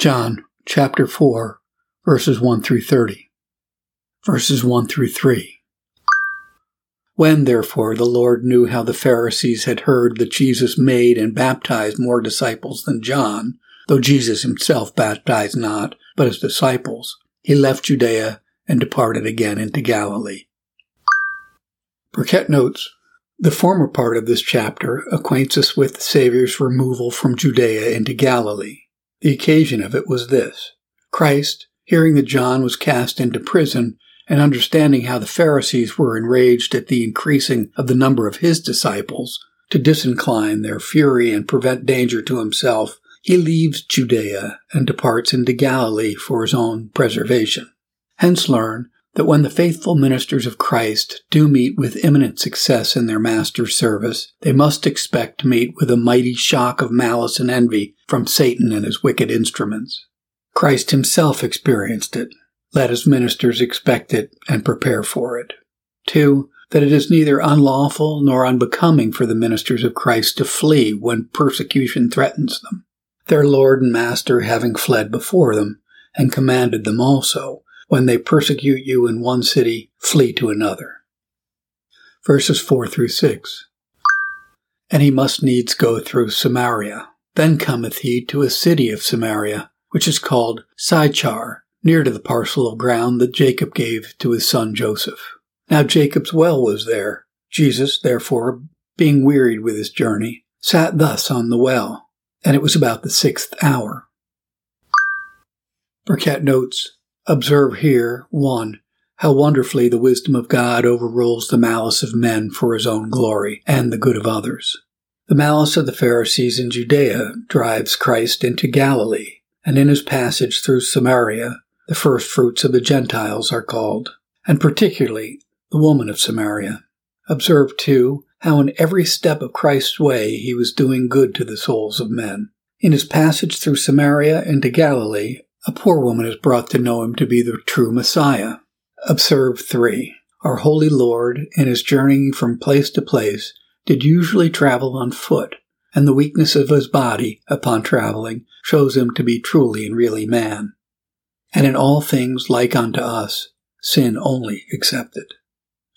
John chapter 4, verses 1 through 30. Verses 1 through 3. When, therefore, the Lord knew how the Pharisees had heard that Jesus made and baptized more disciples than John, though Jesus himself baptized not, but his disciples, he left Judea and departed again into Galilee. Burkitt notes, the former part of this chapter acquaints us with the Saviour's removal from Judea into Galilee. The occasion of it was this. Christ, hearing that John was cast into prison, and understanding how the Pharisees were enraged at the increasing of the number of his disciples, to disincline their fury and prevent danger to himself, he leaves Judea and departs into Galilee for his own preservation. Hence learn that when the faithful ministers of Christ do meet with imminent success in their Master's service, they must expect to meet with a mighty shock of malice and envy from Satan and his wicked instruments. Christ himself experienced it, let his ministers expect it and prepare for it. 2. That it is neither unlawful nor unbecoming for the ministers of Christ to flee when persecution threatens them, their Lord and Master having fled before them, and commanded them also, when they persecute you in one city, flee to another. Verses 4 through 6. And he must needs go through Samaria. Then cometh he to a city of Samaria, which is called Sychar, near to the parcel of ground that Jacob gave to his son Joseph. Now Jacob's well was there. Jesus, therefore, being wearied with his journey, sat thus on the well, and it was about the sixth hour. Burkitt notes, Observe here, 1. How wonderfully the wisdom of God overrules the malice of men for his own glory and the good of others. The malice of the Pharisees in Judea drives Christ into Galilee, and in his passage through Samaria, the first fruits of the Gentiles are called, and particularly the woman of Samaria. Observe, too, how in every step of Christ's way he was doing good to the souls of men. In his passage through Samaria into Galilee, a poor woman is brought to know him to be the true Messiah. Observe 3. Our Holy Lord, in his journeying from place to place, did usually travel on foot, and the weakness of his body, upon traveling, shows him to be truly and really man and in all things like unto us, sin only excepted.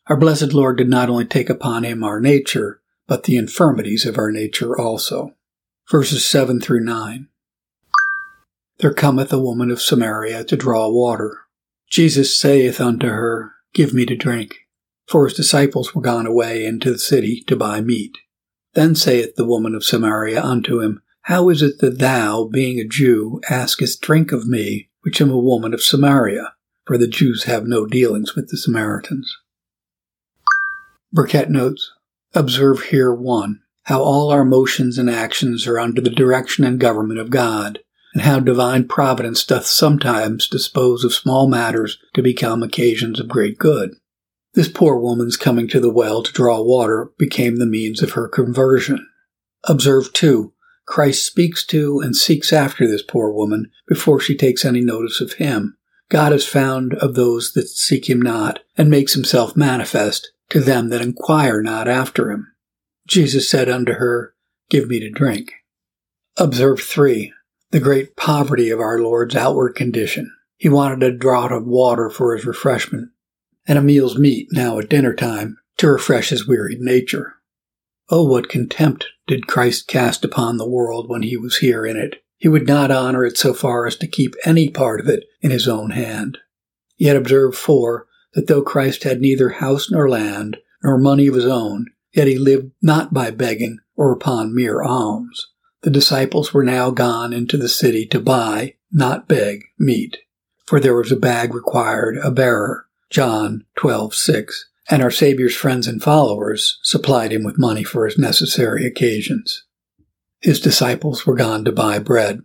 Our blessed Lord did not only take upon him our nature, but the infirmities of our nature also. Verses 7 through 9. There cometh a woman of Samaria to draw water. Jesus saith unto her, Give me to drink. For his disciples were gone away into the city to buy meat. Then saith the woman of Samaria unto him, How is it that thou, being a Jew, askest drink of me, which am a woman of Samaria, for the Jews have no dealings with the Samaritans. Burkitt notes, Observe here one, how all our motions and actions are under the direction and government of God, and how divine providence doth sometimes dispose of small matters to become occasions of great good. This poor woman's coming to the well to draw water became the means of her conversion. Observe, too, Christ speaks to and seeks after this poor woman before she takes any notice of him. God is found of those that seek him not, and makes himself manifest to them that inquire not after him. Jesus said unto her, Give me to drink. Observe 3. The great poverty of our Lord's outward condition. He wanted a draught of water for his refreshment, and a meal's meat now at dinner time to refresh his wearied nature. Oh, what contempt did Christ cast upon the world when he was here in it. He would not honor it so far as to keep any part of it in his own hand. Yet observe, four, that though Christ had neither house nor land, nor money of his own, yet he lived not by begging or upon mere alms. The disciples were now gone into the city to buy, not beg, meat. For there was a bag required, a bearer. John 12:6 and our Savior's friends and followers supplied him with money for his necessary occasions. His disciples were gone to buy bread.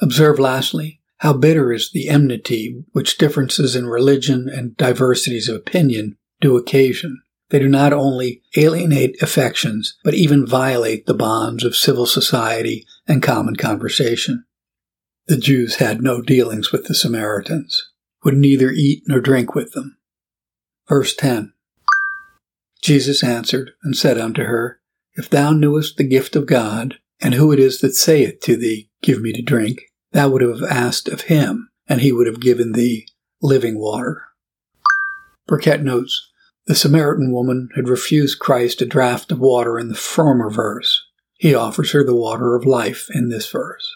Observe lastly how bitter is the enmity which differences in religion and diversities of opinion do occasion. They do not only alienate affections, but even violate the bonds of civil society and common conversation. The Jews had no dealings with the Samaritans, would neither eat nor drink with them. Verse 10 Jesus answered and said unto her, If thou knewest the gift of God, and who it is that saith to thee, Give me to drink, thou would have asked of him, and he would have given thee living water. Burkitt notes, the Samaritan woman had refused Christ a draught of water in the former verse. He offers her the water of life in this verse.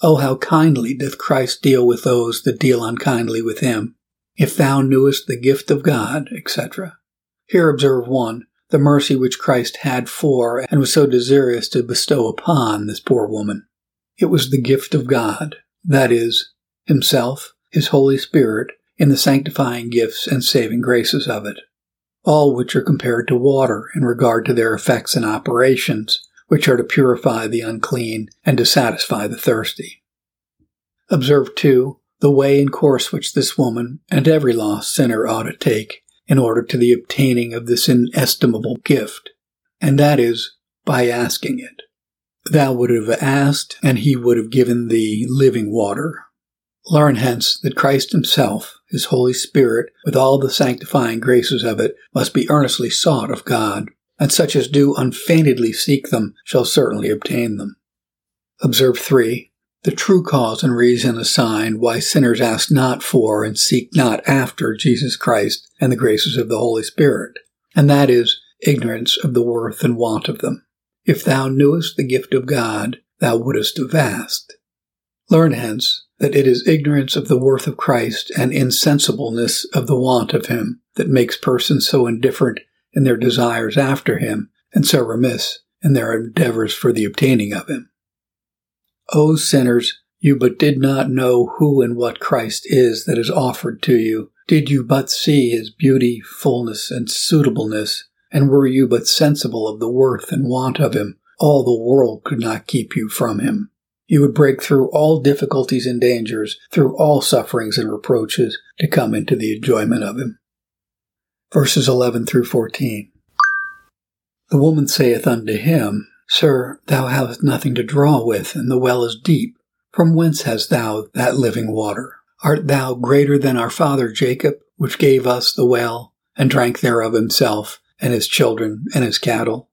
Oh, how kindly doth Christ deal with those that deal unkindly with him. If thou knewest the gift of God, etc. Here observe one, the mercy which Christ had for and was so desirous to bestow upon this poor woman. It was the gift of God, that is, Himself, His Holy Spirit, in the sanctifying gifts and saving graces of it, all which are compared to water in regard to their effects and operations, which are to purify the unclean and to satisfy the thirsty. Observe, too, the way and course which this woman and every lost sinner ought to take in order to the obtaining of this inestimable gift, and that is by asking it. Thou would have asked, and he would have given thee living water. Learn hence that Christ himself, his Holy Spirit, with all the sanctifying graces of it, must be earnestly sought of God, and such as do unfeignedly seek them shall certainly obtain them. Observe 3. The true cause and reason assigned why sinners ask not for and seek not after Jesus Christ and the graces of the Holy Spirit, and that is ignorance of the worth and want of them. If thou knewest the gift of God, thou wouldest have asked. Learn hence that it is ignorance of the worth of Christ and insensibleness of the want of him that makes persons so indifferent in their desires after him and so remiss in their endeavors for the obtaining of him. O sinners, you but did not know who and what Christ is that is offered to you. Did you but see his beauty, fullness, and suitableness, and were you but sensible of the worth and want of him, all the world could not keep you from him. You would break through all difficulties and dangers, through all sufferings and reproaches, to come into the enjoyment of him. Verses 11 through 14. The woman saith unto him, Sir, thou hast nothing to draw with, and the well is deep. From whence hast thou that living water? Art thou greater than our father Jacob, which gave us the well, and drank thereof himself, and his children, and his cattle?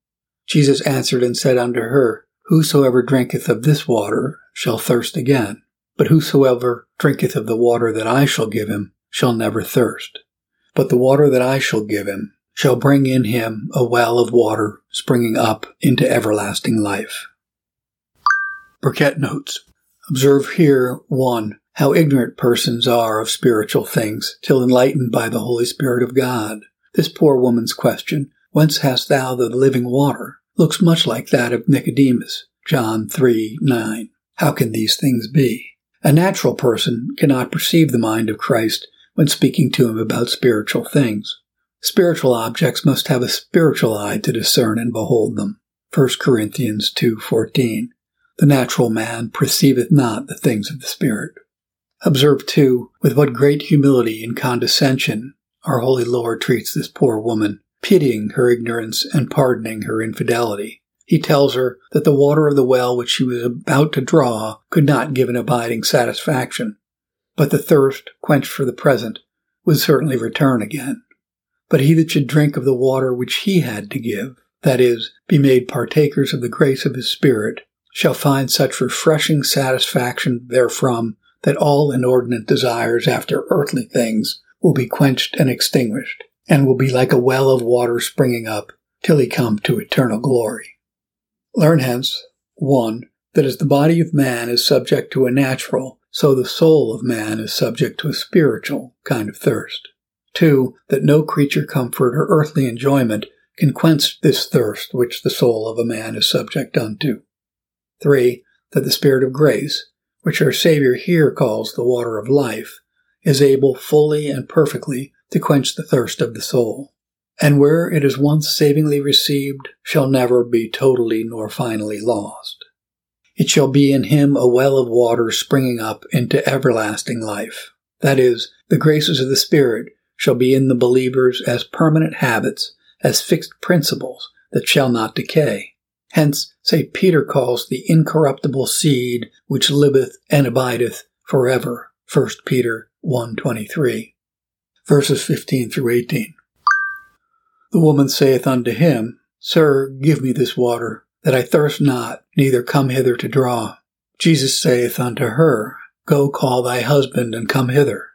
Jesus answered and said unto her, Whosoever drinketh of this water shall thirst again, but whosoever drinketh of the water that I shall give him shall never thirst. But the water that I shall give him shall bring in him a well of water springing up into everlasting life. Burkitt notes, Observe here, 1. How ignorant persons are of spiritual things, till enlightened by the Holy Spirit of God. This poor woman's question, Whence hast thou the living water? Looks much like that of Nicodemus, John 3 9. How can these things be? A natural person cannot perceive the mind of Christ when speaking to him about spiritual things. Spiritual objects must have a spiritual eye to discern and behold them. 1 Corinthians 2:14. The natural man perceiveth not the things of the Spirit. Observe, too, with what great humility and condescension our holy Lord treats this poor woman, pitying her ignorance and pardoning her infidelity. He tells her that the water of the well which she was about to draw could not give an abiding satisfaction, but the thirst, quenched for the present, would certainly return again. But he that should drink of the water which he had to give, that is, be made partakers of the grace of his Spirit, shall find such refreshing satisfaction therefrom that all inordinate desires after earthly things will be quenched and extinguished, and will be like a well of water springing up till he come to eternal glory. Learn hence, 1. That as the body of man is subject to a natural, so the soul of man is subject to a spiritual kind of thirst. Two, that no creature comfort or earthly enjoyment can quench this thirst which the soul of a man is subject unto. Three, that the Spirit of grace, which our Savior here calls the water of life, is able fully and perfectly to quench the thirst of the soul. And where it is once savingly received, shall never be totally nor finally lost. It shall be in him a well of water springing up into everlasting life. That is, the graces of the Spirit shall be in the believers as permanent habits, as fixed principles that shall not decay. Hence, St. Peter calls the incorruptible seed which liveth and abideth forever. 1 Peter 1.23 Verses 15 through 18 The woman saith unto him, Sir, give me this water, that I thirst not, neither come hither to draw. Jesus saith unto her, Go call thy husband and come hither.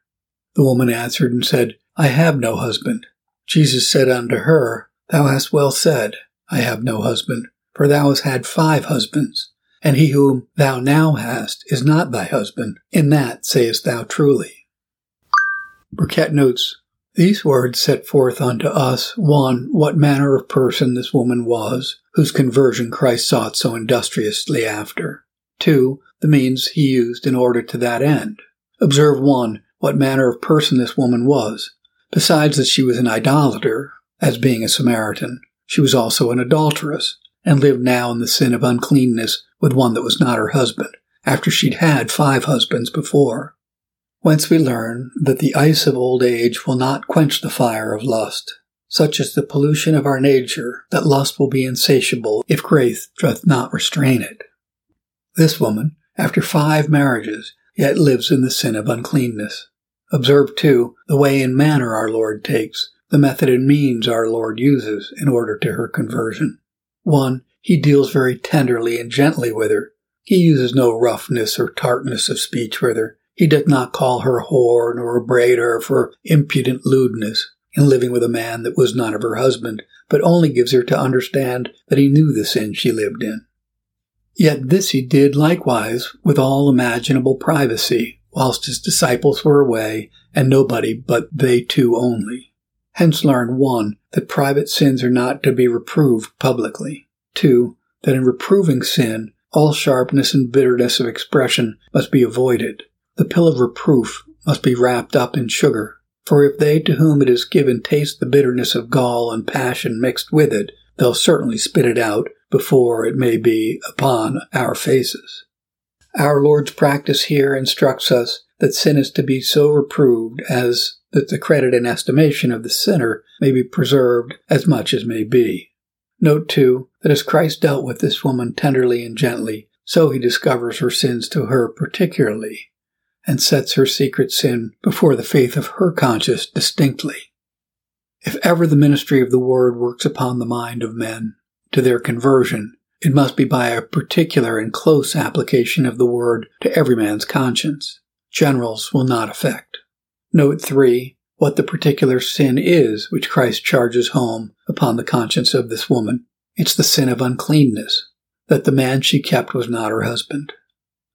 The woman answered and said, I have no husband. Jesus said unto her, Thou hast well said, I have no husband, for thou hast had five husbands, and he whom thou now hast is not thy husband. In that sayest thou truly. Burkitt notes, These words set forth unto us, one, what manner of person this woman was, whose conversion Christ sought so industriously after. Two, the means he used in order to that end. Observe one, what manner of person this woman was. Besides that she was an idolater, as being a Samaritan, she was also an adulteress, and lived now in the sin of uncleanness with one that was not her husband, after she'd had five husbands before. Whence we learn that the ice of old age will not quench the fire of lust. Such is the pollution of our nature that lust will be insatiable if grace doth not restrain it. This woman, after five marriages, yet lives in the sin of uncleanness. Observe, too, the way and manner our Lord takes, the method and means our Lord uses in order to her conversion. 1. He deals very tenderly and gently with her. He uses no roughness or tartness of speech with her. He doth not call her whore nor upbraid her for impudent lewdness in living with a man that was not of her husband, but only gives her to understand that he knew the sin she lived in. Yet this he did likewise with all imaginable privacy, whilst his disciples were away, and nobody but they two only. Hence learn 1. That private sins are not to be reproved publicly. 2. That in reproving sin, all sharpness and bitterness of expression must be avoided. The pill of reproof must be wrapped up in sugar. For if they to whom it is given taste the bitterness of gall and passion mixed with it, they'll certainly spit it out before it may be upon our faces. Our Lord's practice here instructs us that sin is to be so reproved as that the credit and estimation of the sinner may be preserved as much as may be. Note, too, that as Christ dealt with this woman tenderly and gently, so he discovers her sins to her particularly, and sets her secret sin before the faith of her conscience distinctly. If ever the ministry of the Word works upon the mind of men to their conversion, it must be by a particular and close application of the Word to every man's conscience. Generals will not affect. Note 3. What the particular sin is which Christ charges home upon the conscience of this woman. It's the sin of uncleanness, that the man she kept was not her husband.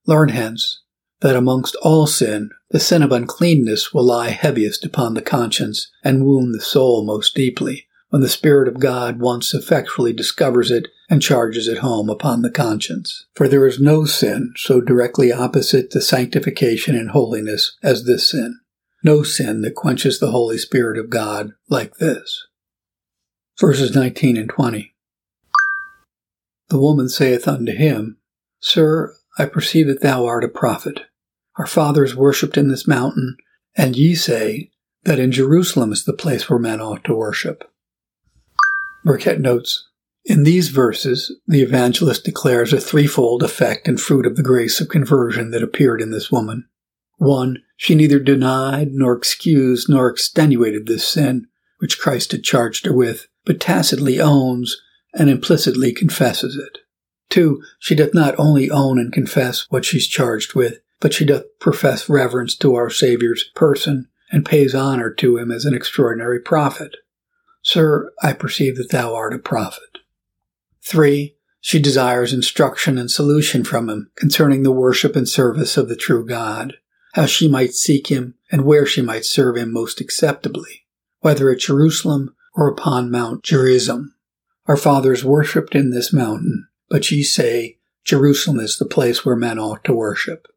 Learn hence that amongst all sin, the sin of uncleanness will lie heaviest upon the conscience and wound the soul most deeply, when the Spirit of God once effectually discovers it and charges it home upon the conscience. For there is no sin so directly opposite to sanctification and holiness as this sin no sin that quenches the Holy Spirit of God like this. Verses 19 and 20. The woman saith unto him, Sir, I perceive that thou art a prophet. Our fathers worshipped in this mountain, and ye say that in Jerusalem is the place where men ought to worship. Burkitt notes, in these verses, the evangelist declares a threefold effect and fruit of the grace of conversion that appeared in this woman. One, she neither denied nor excused nor extenuated this sin which Christ had charged her with, but tacitly owns and implicitly confesses it. Two, she doth not only own and confess what she's charged with, but she doth profess reverence to our Saviour's person and pays honor to him as an extraordinary prophet. Sir, I perceive that thou art a prophet. Three, she desires instruction and solution from him concerning the worship and service of the true God how she might seek him and where she might serve him most acceptably, whether at Jerusalem or upon Mount Gerizim. Our fathers worshipped in this mountain, but ye say Jerusalem is the place where men ought to worship.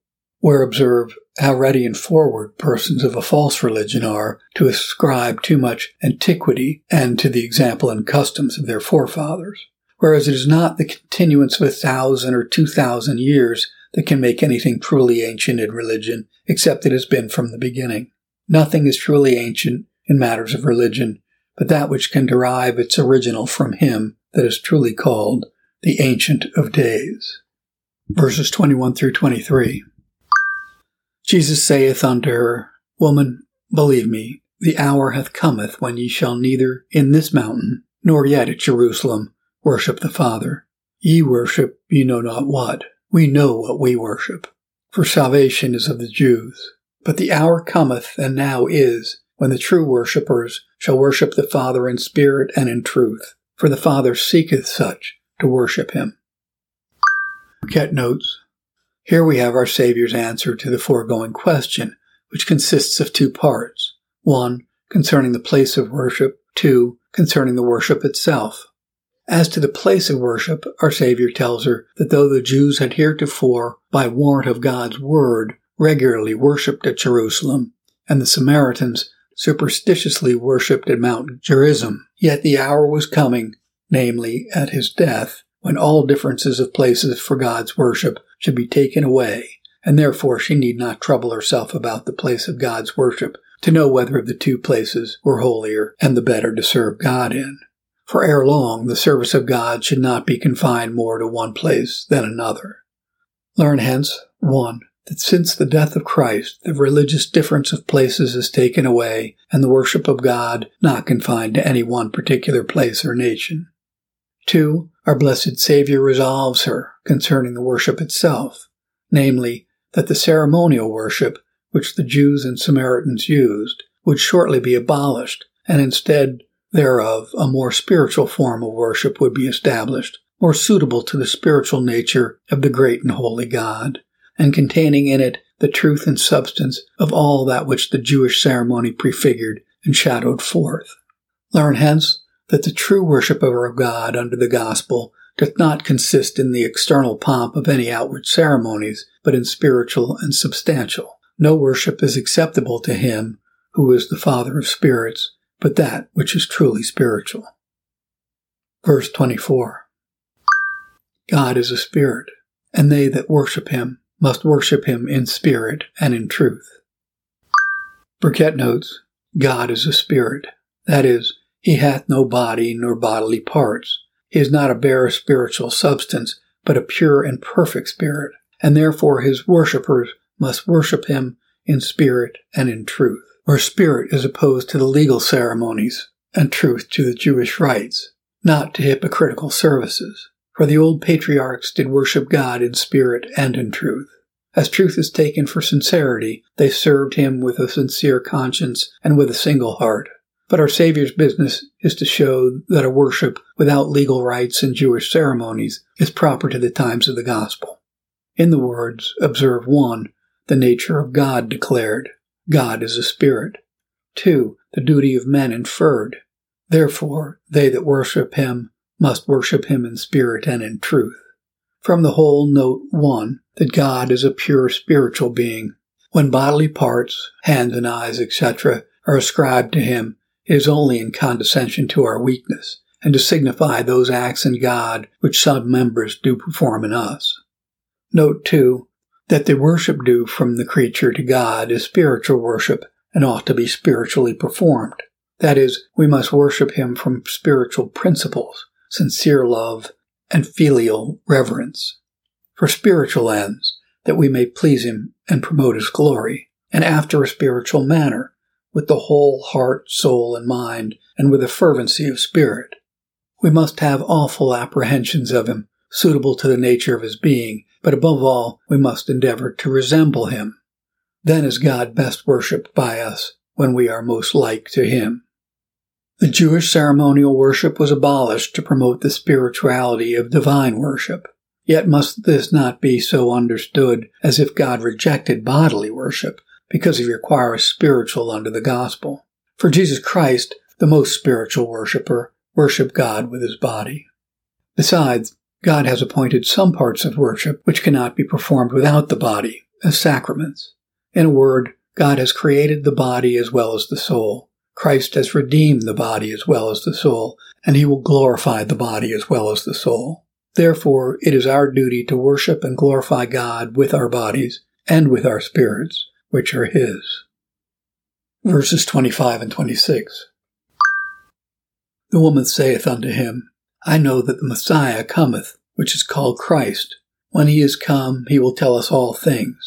Where observe how ready and forward persons of a false religion are to ascribe too much antiquity and to the example and customs of their forefathers. Whereas it is not the continuance of a thousand or two thousand years that can make anything truly ancient in religion, except it has been from the beginning. Nothing is truly ancient in matters of religion, but that which can derive its original from him that is truly called the Ancient of Days. Verses 21 through 23. Jesus saith unto her, Woman, believe me, the hour hath cometh when ye shall neither in this mountain, nor yet at Jerusalem, worship the Father. Ye worship ye know not what. We know what we worship. For salvation is of the Jews. But the hour cometh, and now is, when the true worshippers shall worship the Father in spirit and in truth. For the Father seeketh such to worship him. Burkitt notes, Here we have our Saviour's answer to the foregoing question, which consists of two parts. One, concerning the place of worship. Two, concerning the worship itself. As to the place of worship, our Savior tells her that though the Jews had heretofore, by warrant of God's word, regularly worshipped at Jerusalem, and the Samaritans superstitiously worshipped at Mount Gerizim, yet the hour was coming, namely at his death, when all differences of places for God's worship should be taken away, and therefore she need not trouble herself about the place of God's worship to know whether the two places were holier and the better to serve God in. For ere long, the service of God should not be confined more to one place than another. Learn hence, 1. That since the death of Christ, the religious difference of places is taken away, and the worship of God not confined to any one particular place or nation. 2. Our blessed Savior resolves her concerning the worship itself, namely, that the ceremonial worship which the Jews and Samaritans used would shortly be abolished, and instead thereof a more spiritual form of worship would be established, more suitable to the spiritual nature of the great and holy God, and containing in it the truth and substance of all that which the Jewish ceremony prefigured and shadowed forth. Learn hence that the true worshipper of our God under the gospel doth not consist in the external pomp of any outward ceremonies, but in spiritual and substantial. No worship is acceptable to him who is the Father of spirits, but that which is truly spiritual. Verse 24 God is a spirit, and they that worship him must worship him in spirit and in truth. Burkitt notes, God is a spirit, that is, he hath no body nor bodily parts. He is not a bare spiritual substance, but a pure and perfect spirit, and therefore his worshippers must worship him in spirit and in truth, where spirit is opposed to the legal ceremonies and truth to the Jewish rites, not to hypocritical services. For the old patriarchs did worship God in spirit and in truth. As truth is taken for sincerity, they served him with a sincere conscience and with a single heart. But our Savior's business is to show that a worship without legal rites and Jewish ceremonies is proper to the times of the gospel. In the words, observe 1, the nature of God declared. God is a spirit. 2. The duty of men inferred. Therefore, they that worship him must worship him in spirit and in truth. From the whole, note 1 that God is a pure spiritual being. When bodily parts, hands and eyes, etc., are ascribed to him, is only in condescension to our weakness, and to signify those acts in God which some members do perform in us. Note, too, that the worship due from the creature to God is spiritual worship and ought to be spiritually performed. That is, we must worship Him from spiritual principles, sincere love, and filial reverence, for spiritual ends, that we may please Him and promote His glory, and after a spiritual manner, with the whole heart, soul, and mind, and with a fervency of spirit. We must have awful apprehensions of him, suitable to the nature of his being, but above all, we must endeavor to resemble him. Then is God best worshipped by us, when we are most like to him. The Jewish ceremonial worship was abolished to promote the spirituality of divine worship. Yet must this not be so understood as if God rejected bodily worship, because he requires spiritual under the gospel. For Jesus Christ, the most spiritual worshipper, worshiped God with his body. Besides, God has appointed some parts of worship which cannot be performed without the body, as sacraments. In a word, God has created the body as well as the soul. Christ has redeemed the body as well as the soul, and he will glorify the body as well as the soul. Therefore, it is our duty to worship and glorify God with our bodies and with our spirits, which are his. Verses 25 and 26. The woman saith unto him, I know that the Messiah cometh, which is called Christ. When he is come, he will tell us all things.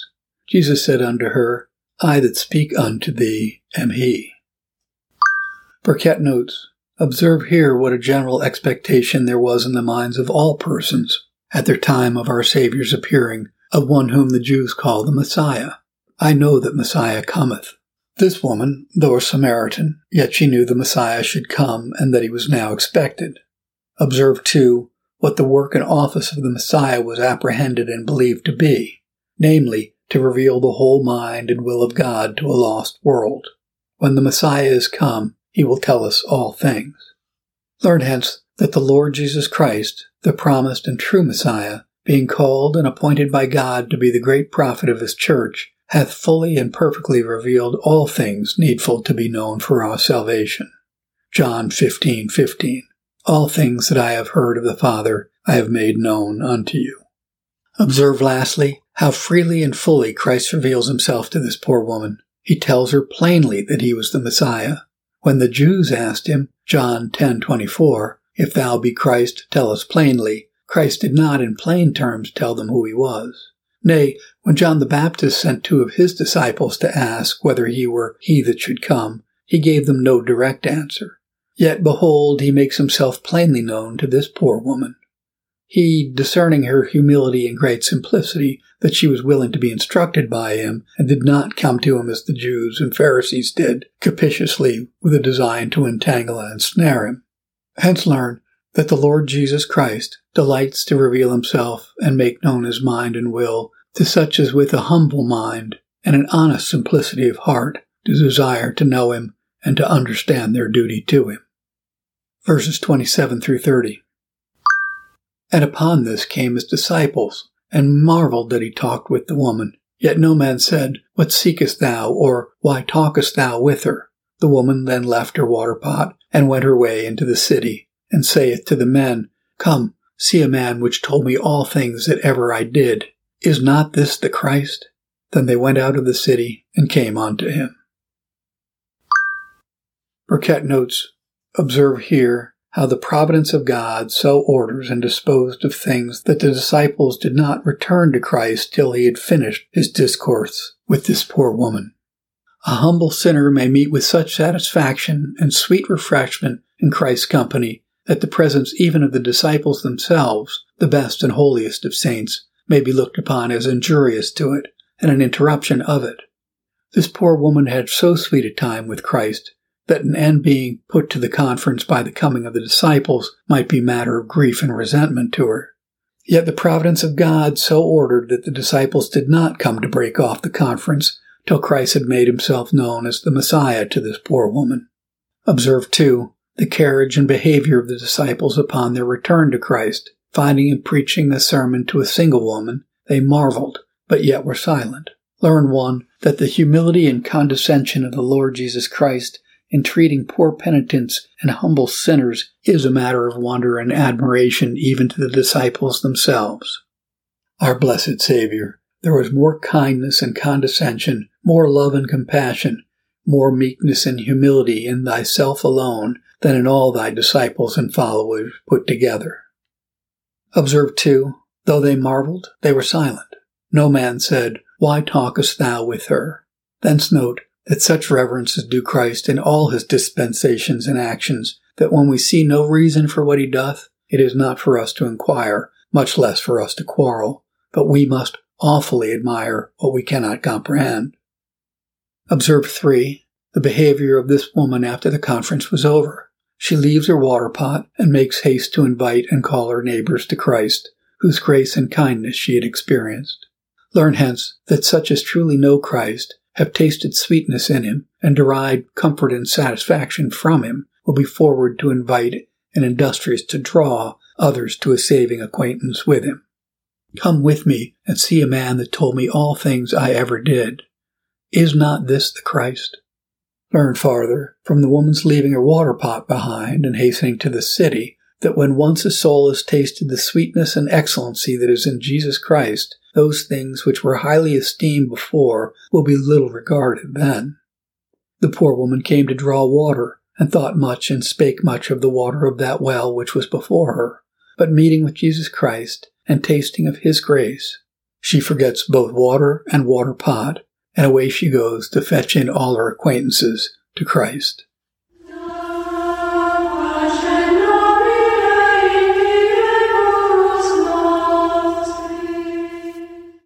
Jesus said unto her, I that speak unto thee am he. Burkitt notes, Observe here what a general expectation there was in the minds of all persons at their time of our Saviour's appearing of one whom the Jews call the Messiah. I know that Messiah cometh. This woman, though a Samaritan, yet she knew the Messiah should come and that he was now expected. Observe, too, what the work and office of the Messiah was apprehended and believed to be, namely, to reveal the whole mind and will of God to a lost world. When the Messiah is come, he will tell us all things. Learn hence that the Lord Jesus Christ, the promised and true Messiah, being called and appointed by God to be the great prophet of his church, hath fully and perfectly revealed all things needful to be known for our salvation. John 15, 15. All things that I have heard of the Father I have made known unto you. Observe lastly how freely and fully Christ reveals himself to this poor woman. He tells her plainly that he was the Messiah. When the Jews asked him, John 10:24, if thou be Christ, tell us plainly, Christ did not in plain terms tell them who he was. Nay, when John the Baptist sent two of his disciples to ask whether he were he that should come, he gave them no direct answer. Yet behold, he makes himself plainly known to this poor woman. He, discerning her humility and great simplicity, that she was willing to be instructed by him, and did not come to him as the Jews and Pharisees did, captiously with a design to entangle and ensnare him. Hence learn that the Lord Jesus Christ delights to reveal himself and make known his mind and will to such as with a humble mind and an honest simplicity of heart do desire to know him and to understand their duty to him. Verses 27 through 30. And upon this came his disciples, and marveled that he talked with the woman. Yet no man said, What seekest thou? or Why talkest thou with her? The woman then left her water pot, and went her way into the city, and saith to the men, Come, see a man which told me all things that ever I did. Is not this the Christ? Then they went out of the city and came unto him. Burkitt notes, Observe here how the providence of God so orders and disposed of things that the disciples did not return to Christ till he had finished his discourse with this poor woman. A humble sinner may meet with such satisfaction and sweet refreshment in Christ's company that the presence even of the disciples themselves, the best and holiest of saints, may be looked upon as injurious to it and an interruption of it. This poor woman had so sweet a time with Christ that an end being put to the conference by the coming of the disciples might be matter of grief and resentment to her. Yet the providence of God so ordered that the disciples did not come to break off the conference till Christ had made himself known as the Messiah to this poor woman. Observe, too, the carriage and behavior of the disciples upon their return to Christ. Finding him preaching the sermon to a single woman, they marveled, but yet were silent. Learn, one, that the humility and condescension of the Lord Jesus Christ in treating poor penitents and humble sinners is a matter of wonder and admiration even to the disciples themselves. Our blessed Savior, there was more kindness and condescension, more love and compassion, more meekness and humility in thyself alone than in all thy disciples and followers put together. Observe too, though they marveled, they were silent. No man said, Why talkest thou with her? Thence note that such reverence is due Christ in all his dispensations and actions, that when we see no reason for what he doth, it is not for us to inquire, much less for us to quarrel, but we must awfully admire what we cannot comprehend. Observe 3. The behavior of this woman after the conference was over. She leaves her water pot and makes haste to invite and call her neighbors to Christ, whose grace and kindness she had experienced. Learn hence that such as truly know Christ have tasted sweetness in him, and derived comfort and satisfaction from him, will be forward to invite and industrious to draw others to a saving acquaintance with him. Come with me and see a man that told me all things I ever did. Is not this the Christ? Learn farther from the woman's leaving her water pot behind and hastening to the city that when once a soul has tasted the sweetness and excellency that is in Jesus Christ, those things which were highly esteemed before will be little regarded then. The poor woman came to draw water, and thought much and spake much of the water of that well which was before her. But meeting with Jesus Christ, and tasting of his grace, she forgets both water and water pot, and away she goes to fetch in all her acquaintances to Christ.